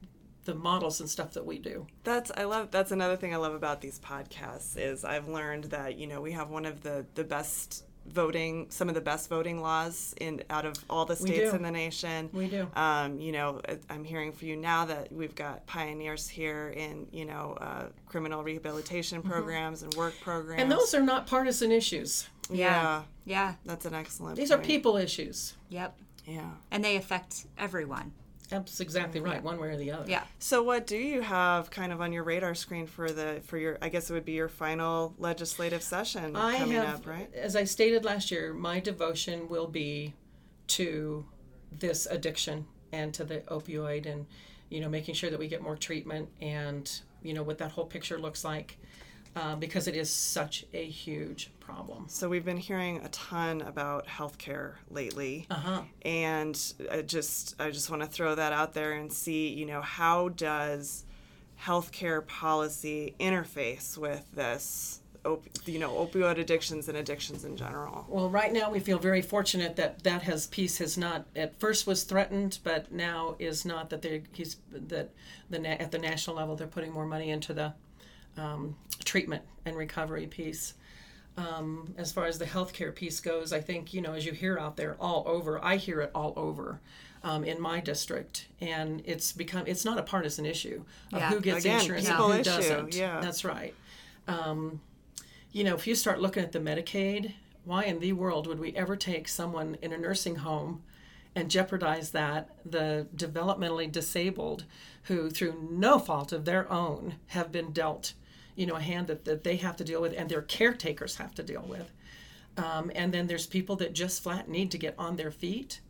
the models and stuff that we do. That's I love that's another thing I love about these podcasts is I've learned that you know we have one of the the best voting some of the best voting laws in out of all the states in the nation. We do. Um, you know, I'm hearing for you now that we've got pioneers here in you know uh, criminal rehabilitation programs and work programs. Mm-hmm. And those are not partisan issues. yeah, Yeah. that's an excellent. These are people issues. Yep. Yeah. And they affect everyone. That's exactly right, one way or the other. Yeah. So what do you have kind of on your radar screen for the for your I guess it would be your final legislative session I coming have, up, right? as I stated last year, my devotion will be to this addiction and to the opioid, and you know, making sure that we get more treatment and you know what that whole picture looks like, uh, because it is such a huge problem. So we've been hearing a ton about healthcare lately, Uh-huh. and I just I just want to throw that out there and see you know how does healthcare policy interface with this op- you know opioid addictions and addictions in general. Well, right now we feel very fortunate that that has peace has not at first was threatened, but now is not that they he's that the at the national level they're putting more money into the um, treatment and recovery piece. Um, as far as the healthcare piece goes, I think you know as you hear out there all over, I hear it all over. Um, in my district, and it's become it's not a partisan issue of Yeah. who gets Again, insurance and who issue, doesn't. yeah. That's right you know, if you start looking at the Medicaid, why in the world would we ever take someone in a nursing home and jeopardize that, the developmentally disabled who, through no fault of their own, have been dealt, you know, a hand that, that they have to deal with and their caretakers have to deal with? Um, and then there's people that just flat need to get on their feet.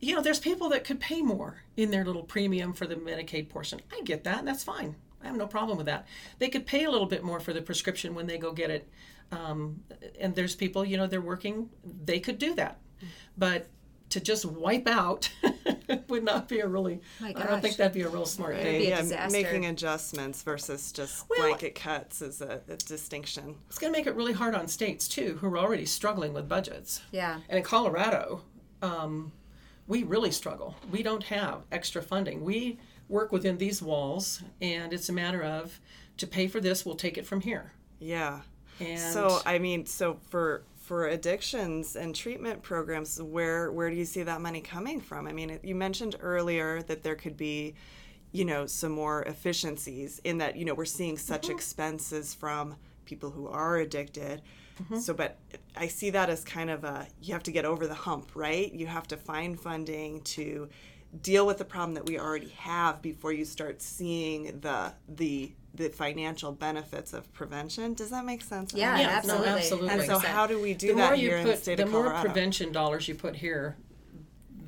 You know, there's people that could pay more in their little premium for the Medicaid portion. I get that, and that's fine. I have no problem with that. They could pay a little bit more for the prescription when they go get it. Um, and there's people, you know, they're working, they could do that. But to just wipe out [laughs] would not be a really, My I don't think that'd be a real smart It'd thing. yeah, disaster. making adjustments versus just Well- blanket cuts is a, a distinction. It's going to make it really hard on states, too, who are already struggling with budgets. Yeah. And in Colorado, um, we really struggle. We don't have extra funding. We work within these walls, and it's a matter of to pay for this, we'll take it from here. Yeah. And So I mean, so for for addictions and treatment programs, where where do you see that money coming from? I mean, you mentioned earlier that there could be, you know, some more efficiencies in that you know we're seeing such Mm-hmm. expenses from people who are addicted. Mm-hmm. So, but I see that as kind of a you have to get over the hump, right? You have to find funding to deal with the problem that we already have before you start seeing the the the financial benefits of prevention. Does that make sense? Yeah, Yeah, no, absolutely. absolutely. And so, 100%. how do we do the that more you here in put, the state the of more prevention dollars you put here,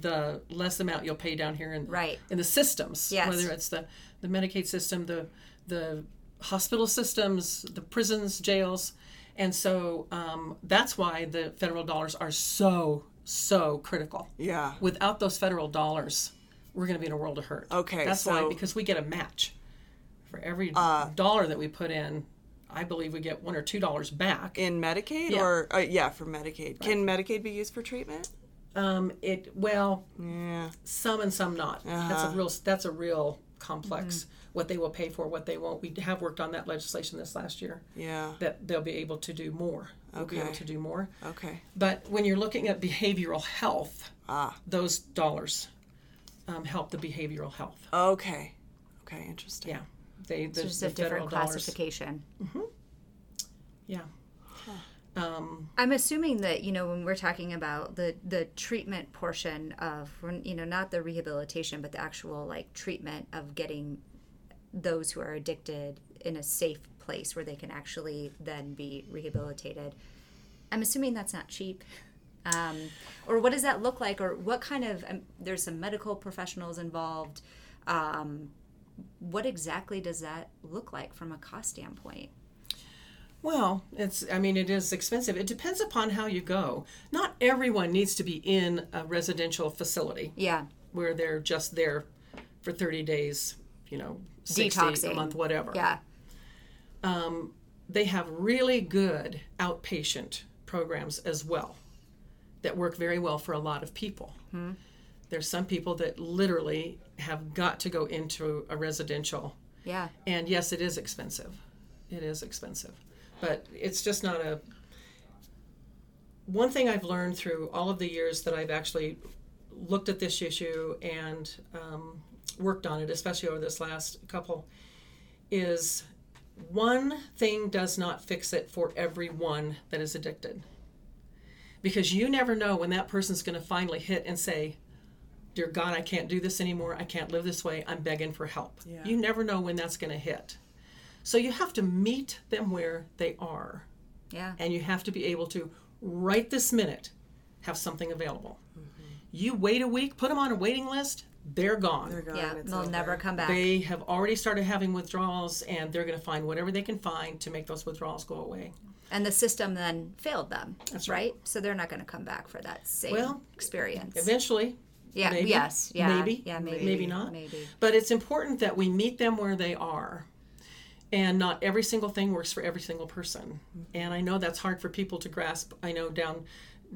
the less amount you'll pay down here in Right. in the systems. Yes. Whether it's the the Medicaid system, the the hospital systems, the prisons, jails, and so um, that's why the federal dollars are so so critical. yeah. Without those federal dollars, we're going to be in a world of hurt. Okay, That's why because we get a match for every Uh, dollar that we put in. I believe we get one or two dollars back. In Medicaid Yeah. or uh, yeah, for Medicaid. Can Medicaid be used for treatment? Um, it well, Yeah. some and some not. That's Uh-huh. a real that's a real complex. What they will pay for, what they won't. We have worked on that legislation this last year Yeah. that they'll be able to do more. They'll be able Okay. to do more. Okay. But when you're looking at behavioral health, Ah. those dollars um, help the behavioral health. Okay. Okay. Interesting. Yeah, they the, It's just the a federal different dollars. classification. Yeah. Um, I'm assuming that you know when we're talking about the the treatment portion of you know not the rehabilitation but the actual like treatment of getting those who are addicted in a safe place where they can actually then be rehabilitated. I'm assuming that's not cheap. Um, or what does that look like? Or what kind of um, there's some medical professionals involved. Um, what exactly does that look like from a cost standpoint? Well, it's I mean it is expensive. It depends upon how you go. Not everyone needs to be in a residential facility Yeah, where they're just there for 30 days, you know, 60 a month whatever. yeah, um, They have really good outpatient programs as well that work very well for a lot of people. Hmm. There's some people that literally have got to go into a residential yeah. And yes, it is expensive. It is expensive. But it's just not a. One thing I've learned through all of the years that I've actually looked at this issue and um, worked on it, especially over this last couple, is one thing does not fix it for everyone that is addicted. Because you never know when that person's going to finally hit and say, Dear God, I can't do this anymore. I can't live this way. I'm begging for help. Yeah. You never know when that's going to hit. So you have to meet them where they are. Yeah. And you have to be able to, right this minute, have something available. Mm-hmm. You wait a week, put them on a waiting list, they're gone. They're gone. Yeah, it's they'll over. never come back. They have already started having withdrawals, and they're going to find whatever they can find to make those withdrawals go away. and the system then failed them. That's right. So they're not going to come back for that same Well, experience. Eventually, yeah. maybe, Yes. Yeah. maybe, Yeah. Maybe. maybe not. Maybe. But it's important that we meet them where they are. and not every single thing works for every single person. Mm-hmm. And I know that's hard for people to grasp. I know down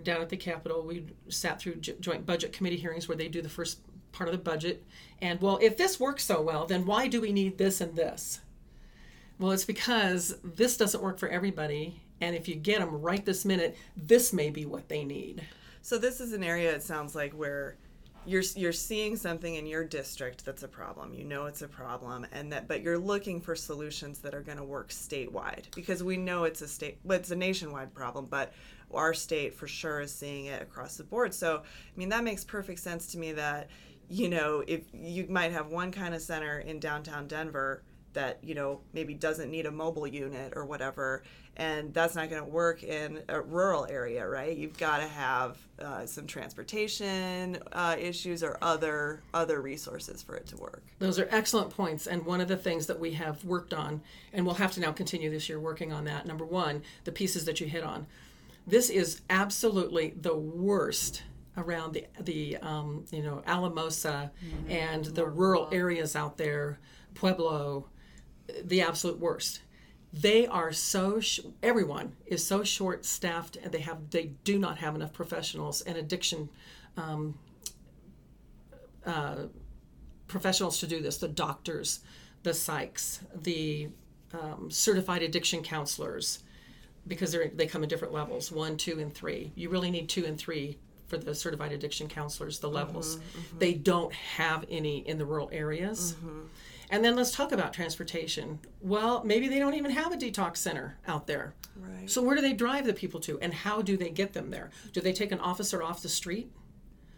down at the Capitol, we sat through jo- joint budget committee hearings where they do the first part of the budget. And well, if this works so well, then why do we need this and this? Well, it's because this doesn't work for everybody. And if you get them right this minute, this may be what they need. So this is an area it sounds like where you're you're seeing something in your district that's a problem. You know it's a problem, and that but you're looking for solutions that are going to work statewide because we know it's a state, well, it's a nationwide problem, but our state for sure is seeing it across the board. So I mean that makes perfect sense to me that you know if you might have one kind of center in downtown Denver that you know maybe doesn't need a mobile unit or whatever and that's not going to work in a rural area right you've got to have uh, some transportation uh, issues or other other resources for it to work Those are excellent points. And one of the things that we have worked on, and we'll have to now continue this year working on that. Number one, the pieces that you hit on. This is absolutely the worst around the the um, you know Alamosa and the rural areas out there, Pueblo, the absolute worst. They are so sh- everyone is so short staffed and they have they do not have enough professionals and addiction um, uh, professionals to do this the doctors, the psychs, the um, certified addiction counselors, because they're, they come in different levels one, two, and three. You really need two and three for the certified addiction counselors, the levels. Mm-hmm, mm-hmm. They don't have any in the rural areas. Mm-hmm. And then let's talk about transportation. Well, maybe they don't even have a detox center out there. right So where do they drive the people to and how do they get them there? Do they take an officer off the street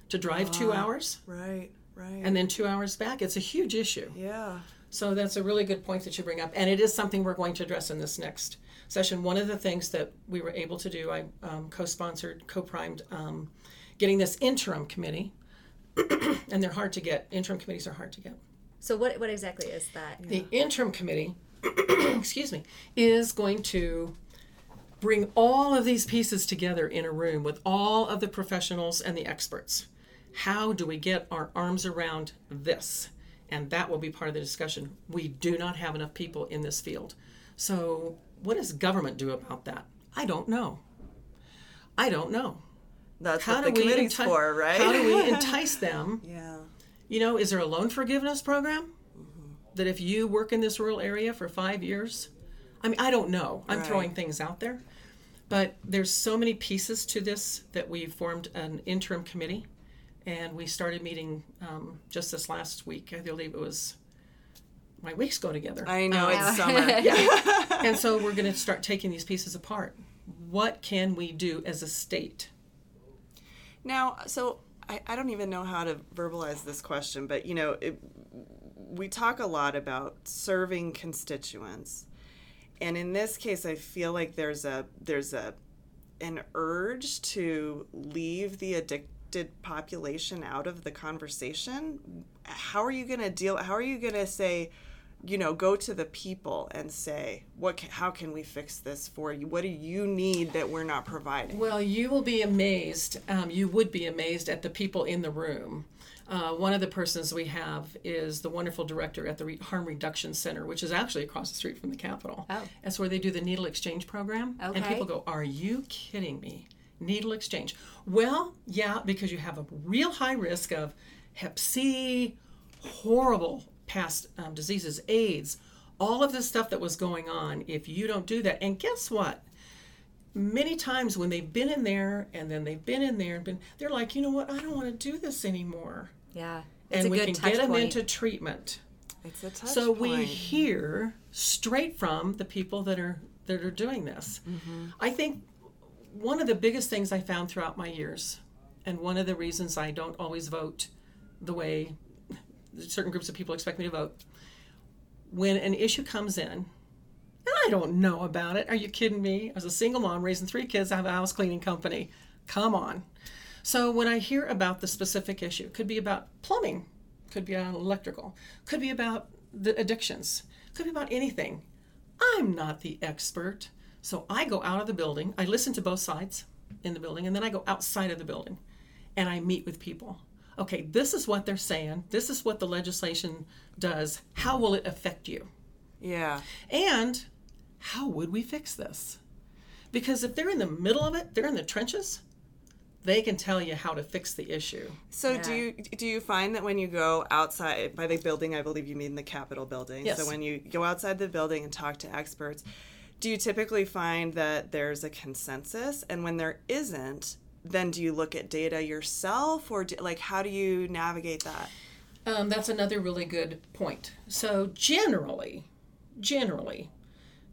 to drive two hours right right and then two hours back? It's a huge issue. yeah So that's a really good point that you bring up, and it is something we're going to address in this next session. One of the things that we were able to do, I um, co-sponsored, co-primed, um, getting this interim committee, [clears throat] and they're hard to get. Interim committees are hard to get. So what what exactly is that? The interim committee, [clears throat] excuse me, is going to bring all of these pieces together in a room with all of the professionals and the experts. How do we get our arms around this? And that will be part of the discussion. We do not have enough people in this field. So, what does government do about that? I don't know. I don't know. that's How what do the we committee's enti- for right How do we [laughs] entice them yeah you know, is there a loan forgiveness program that if you work in this rural area for five years? I mean, I don't know. I'm Right. throwing things out there. But there's so many pieces to this that we formed an interim committee and we started meeting um, just this last week. I believe it was my weeks go together. i know Um, it's summer [laughs] [laughs] and so we're going to start taking these pieces apart. What can we do as a state? Now, so I, I don't even know how to verbalize this question, but you know, it, we talk a lot about serving constituents, and in this case, I feel like there's a there's a an urge to leave the addicted population out of the conversation. How are you going to deal? How are you going to say? You know go to the people and say what ca how can we fix this for you what do you need that we're not providing Well, you will be amazed. Um, you would be amazed at the people in the room. Uh, one of the persons we have is the wonderful director at the Re- Harm Reduction Center, which is actually across the street from the Capitol. Oh. That's where they do the needle exchange program. Okay. And people go, Are you kidding me? Needle exchange. Well, yeah, because you have a real high risk of hep C, horrible past um, diseases, AIDS, all of the stuff that was going on if you don't do that. And guess what? many times when they've been in there and then they've been in there and been they're like you know what i don't want to do this anymore Yeah, it's and we can get them point. into treatment it's a touch so we hear straight from the people that are that are doing this i think one of the biggest things i found throughout my years and one of the reasons i don't always vote the way certain groups of people expect me to vote when an issue comes in and I don't know about it. Are you kidding me? I was a single mom raising three kids. I have a house cleaning company. Come on. So when I hear about the specific issue, it could be about plumbing, could be about electrical, could be about the addictions, could be about anything. I'm not the expert. So I go out of the building, I listen to both sides in the building, and then I go outside of the building and I meet with people. Okay, this is what they're saying. This is what the legislation does. How will it affect you? Yeah. And how would we fix this? Because if they're in the middle of it, they're in the trenches, they can tell you how to fix the issue. So do you do you find that when you go outside by the building, I believe you mean the Capitol building. Yes. So when you go outside the building and talk to experts, do you typically find that there's a consensus? And when there isn't, then do you look at data yourself, or do, like how do you navigate that? Um, that's another really good point. So, generally, generally,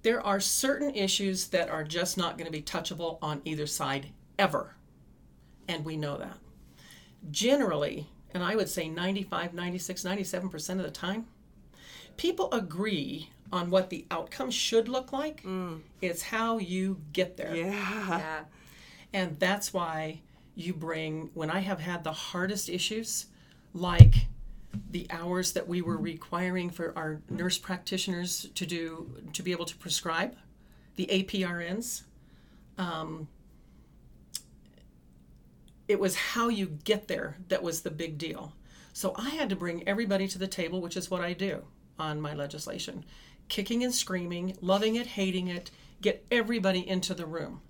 there are certain issues that are just not going to be touchable on either side ever. And we know that. Generally, and I would say 95, 96, 97% of the time, people agree on what the outcome should look like. It's how you get there. Yeah. Yeah. And that's why you bring, when I have had the hardest issues, like the hours that we were requiring for our nurse practitioners to do, to be able to prescribe, the APRNs, um, it was how you get there that was the big deal. So I had to bring everybody to the table, which is what I do on my legislation kicking and screaming, loving it, hating it, get everybody into the room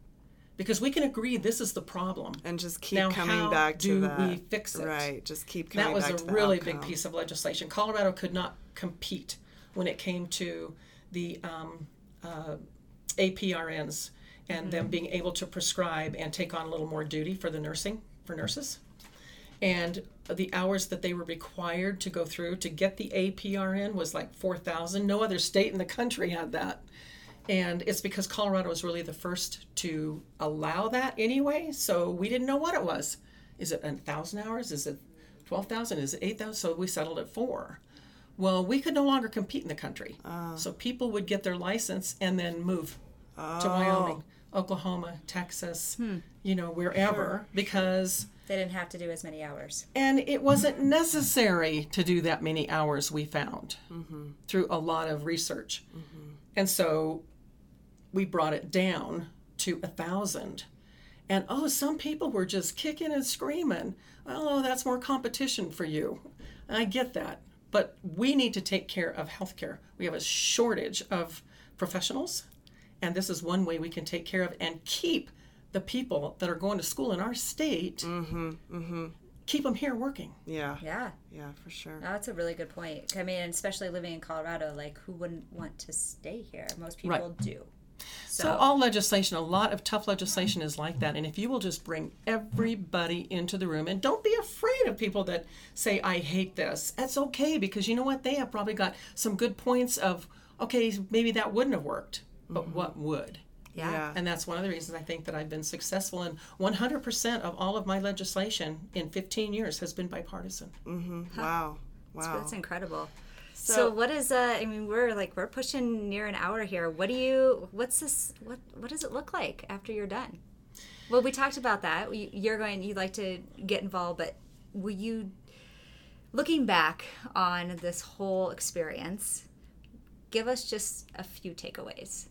because we can agree this is the problem. And just keep Now, coming back to do that. we fix it? Right. Just keep coming back. That was a really big piece of legislation. Colorado could not compete when it came to the um, uh, APRNs and them being able to prescribe and take on a little more duty for the nursing for nurses. And the hours that they were required to go through to get the APRN was like 4,000. No other state in the country had that. And it's because Colorado was really the first to allow that anyway. So we didn't know what it was. Is it 1,000 hours? Is it 12,000? Is it 8,000? So we settled at four. Well, we could no longer compete in the country. Ah. So people would get their license and then move to oh. Wyoming, Oklahoma, Texas, hmm. you know, wherever, because They didn't have to do as many hours. and it wasn't necessary to do that many hours we found mm-hmm. through a lot of research mm-hmm. and so we brought it down to a thousand and oh some people were just kicking and screaming oh that's more competition for you i get that but we need to take care of healthcare we have a shortage of professionals and this is one way we can take care of and keep the people that are going to school in our state mm-hmm, mm-hmm. keep them here working. Yeah. Yeah. Yeah, for sure. No, that's a really good point. I mean, especially living in Colorado, like who wouldn't want to stay here? Most people Right. do. So all legislation, a lot of tough legislation is like that. And if you will just bring everybody into the room and don't be afraid of people that say, I hate this, that's okay because you know what? They have probably got some good points of, okay, maybe that wouldn't have worked, but mm-hmm. what would? yeah. Yeah. And that's one of the reasons I think that I've been successful. And 100% of all of my legislation in 15 years has been bipartisan. Mm-hmm. Wow. Wow. That's incredible. So, So- what is uh I mean we're like we're pushing near an hour here. What do you what's this what what does it look like after you're done? Well, we talked about that. You- You're going you'd like to get involved, but will you looking back on this whole experience, give us just a few takeaways.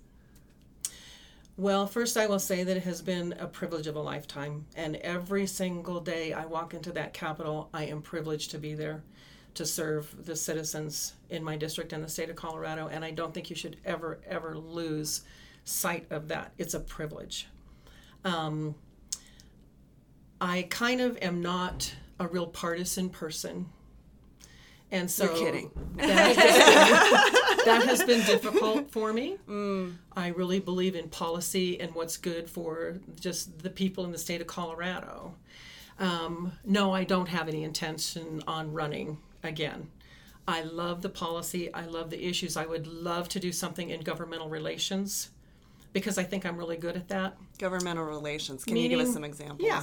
Well, first, I will say that it has been a privilege of a lifetime. And every single day I walk into that Capitol, I am privileged to be there to serve the citizens in my district and the state of Colorado. And I don't think you should ever, ever lose sight of that. It's a privilege. Um, I kind of am not a real partisan person. And so You're kidding. That has, been, [laughs] that has been difficult for me. I really believe in policy and what's good for just the people in the state of Colorado. Um, no, I don't have any intention on running again. I love the policy. I love the issues. I would love to do something in governmental relations because I think I'm really good at that. Governmental relations. Can you give us some examples? Yeah.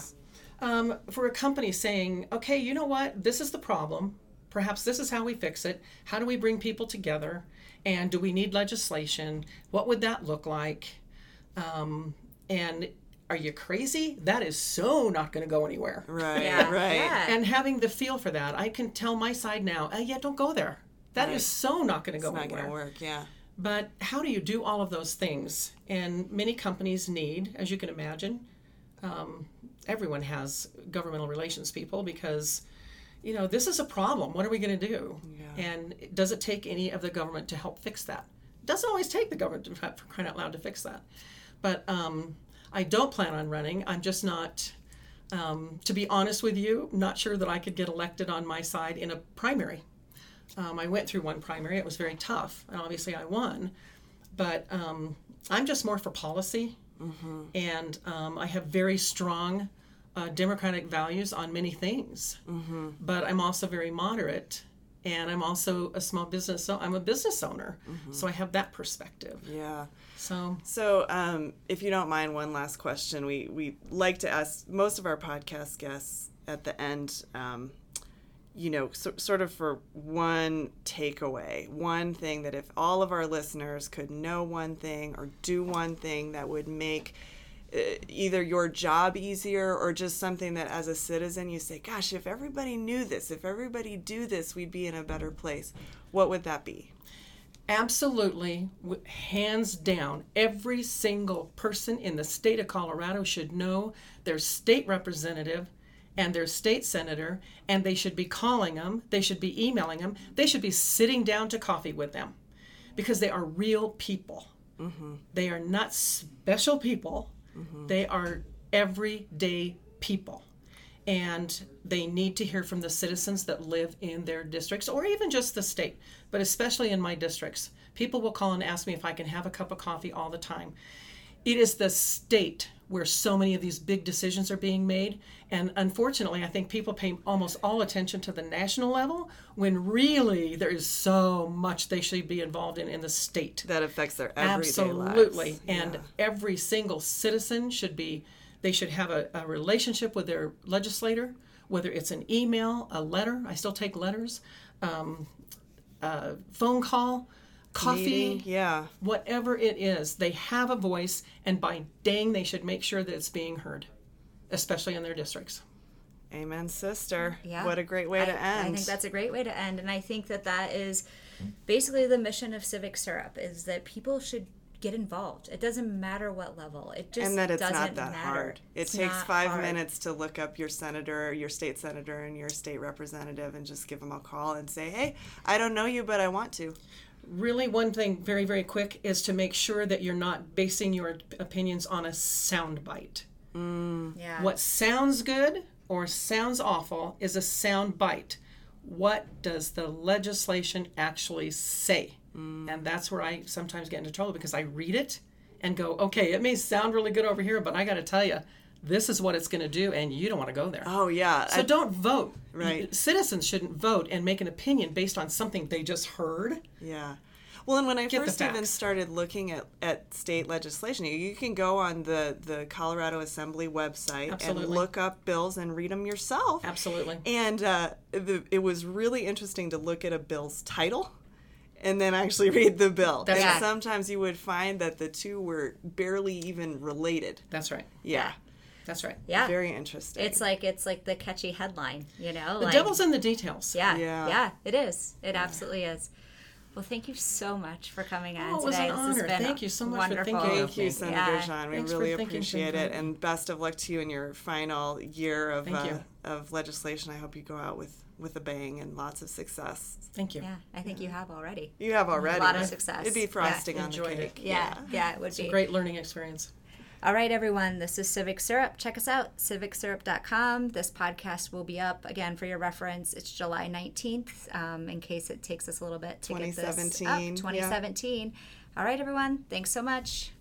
Um, for a company saying, okay, you know what? This is the problem. Perhaps this is how we fix it. How do we bring people together? And do we need legislation? What would that look like? Um, and are you crazy? That is so not going to go anywhere. Right. Yeah. Right. Yeah. And having the feel for that, I can tell my side now, uh, yeah, don't go there. That is Right. so not going to go It's not anywhere. going to work. Yeah. But how do you do all of those things? And many companies need, as you can imagine, um, everyone has governmental relations people because, you know, this is a problem. What are we going to do? Yeah. And does it take any of the government to help fix that? doesn't always take the government to, for crying out loud to fix that. But um, I don't plan on running. I'm just not, um, to be honest with you, not sure that I could get elected on my side in a primary. Um, I went through one primary. It was very tough, and obviously I won. But um, I'm just more for policy, and um, I have very strong uh, democratic values on many things. But I'm also very moderate, and I'm also a small business. So I'm a business owner, so I have that perspective. Yeah. So So, um, if you don't mind, one last question. We we like to ask most of our podcast guests at the end. Um, you know, so, sort of for one takeaway, one thing that if all of our listeners could know one thing or do one thing that would make uh, either your job easier or just something that as a citizen you say, gosh, if everybody knew this, if everybody do this, we'd be in a better place. What would that be? Absolutely, hands down, every single person in the state of Colorado should know their state representative and their state senator, and they should be calling them, they should be emailing them, they should be sitting down to coffee with them because they are real people. Mm-hmm. They are not special people, mm-hmm. they are everyday people. And they need to hear from the citizens that live in their districts or even just the state, but especially in my districts. People will call and ask me if I can have a cup of coffee all the time. It is the state where so many of these big decisions are being made. And unfortunately, I think people pay almost all attention to the national level when really there is so much they should be involved in in the state. That affects their everyday Absolutely. lives. And Yeah. every single citizen should be, they should have a, a relationship with their legislator, whether it's an email, a letter, I still take letters, um, a phone call, coffee, Meeting, yeah. whatever it is, they have a voice, and by dang, they should make sure that it's being heard, especially in their districts. Amen, sister. Yeah. What a great way I, to end. I think that's a great way to end, and I think that that is basically the mission of Civic Syrup is that people should get involved. It doesn't matter what level. It just and that it's doesn't not that matter. hard. It It's takes five hard. minutes to look up your senator, your state senator, and your state representative, and just give them a call and say, "Hey, I don't know you, but I want to." Really, one thing very, very quick is to make sure that you're not basing your opinions on a soundbite. Mm. Yeah. What sounds good or sounds awful is a sound bite. What does the legislation actually say? And that's where I sometimes get into trouble because I read it and go, okay, it may sound really good over here, but I got to tell you, this is what it's going to do, and you don't want to go there. Oh yeah, So I- don't vote. Right. Citizens shouldn't vote and make an opinion based on something they just heard. Yeah. Well, and when I Get first even started looking at, at state legislation, you, you can go on the, the Colorado Assembly website Absolutely. and look up bills and read them yourself. Absolutely. And uh, the, it was really interesting to look at a bill's title and then actually [laughs] read the bill. That's and right. sometimes you would find that the two were barely even related. That's right. Yeah. That's right. yeah. Very interesting. It's like it's like the catchy headline, you know. The like, devil's in the details. Yeah, Yeah. yeah, it is. It absolutely is. Well, thank you so much for coming on Oh, it was today. an this has honor. been Thank you so much for wonderful. thinking Thank you, me. Senator Yeah. Jahn. We Thanks really appreciate it, and best of luck to you in your final year of uh, of legislation. I hope you go out with with a bang and lots of success. Thank you. Yeah, I think you have already. You have already A lot of success. It'd be Yeah. frosting on the Enjoyed it. cake. Yeah, yeah, it would It's a be. great learning experience. All right, everyone. This is Civic Syrup. Check us out, civicsyrup.com. This podcast will be up again for your reference. It's July 19th, um, in case it takes us a little bit to get this up. 2017, yeah. 2017. All right, everyone. Thanks so much.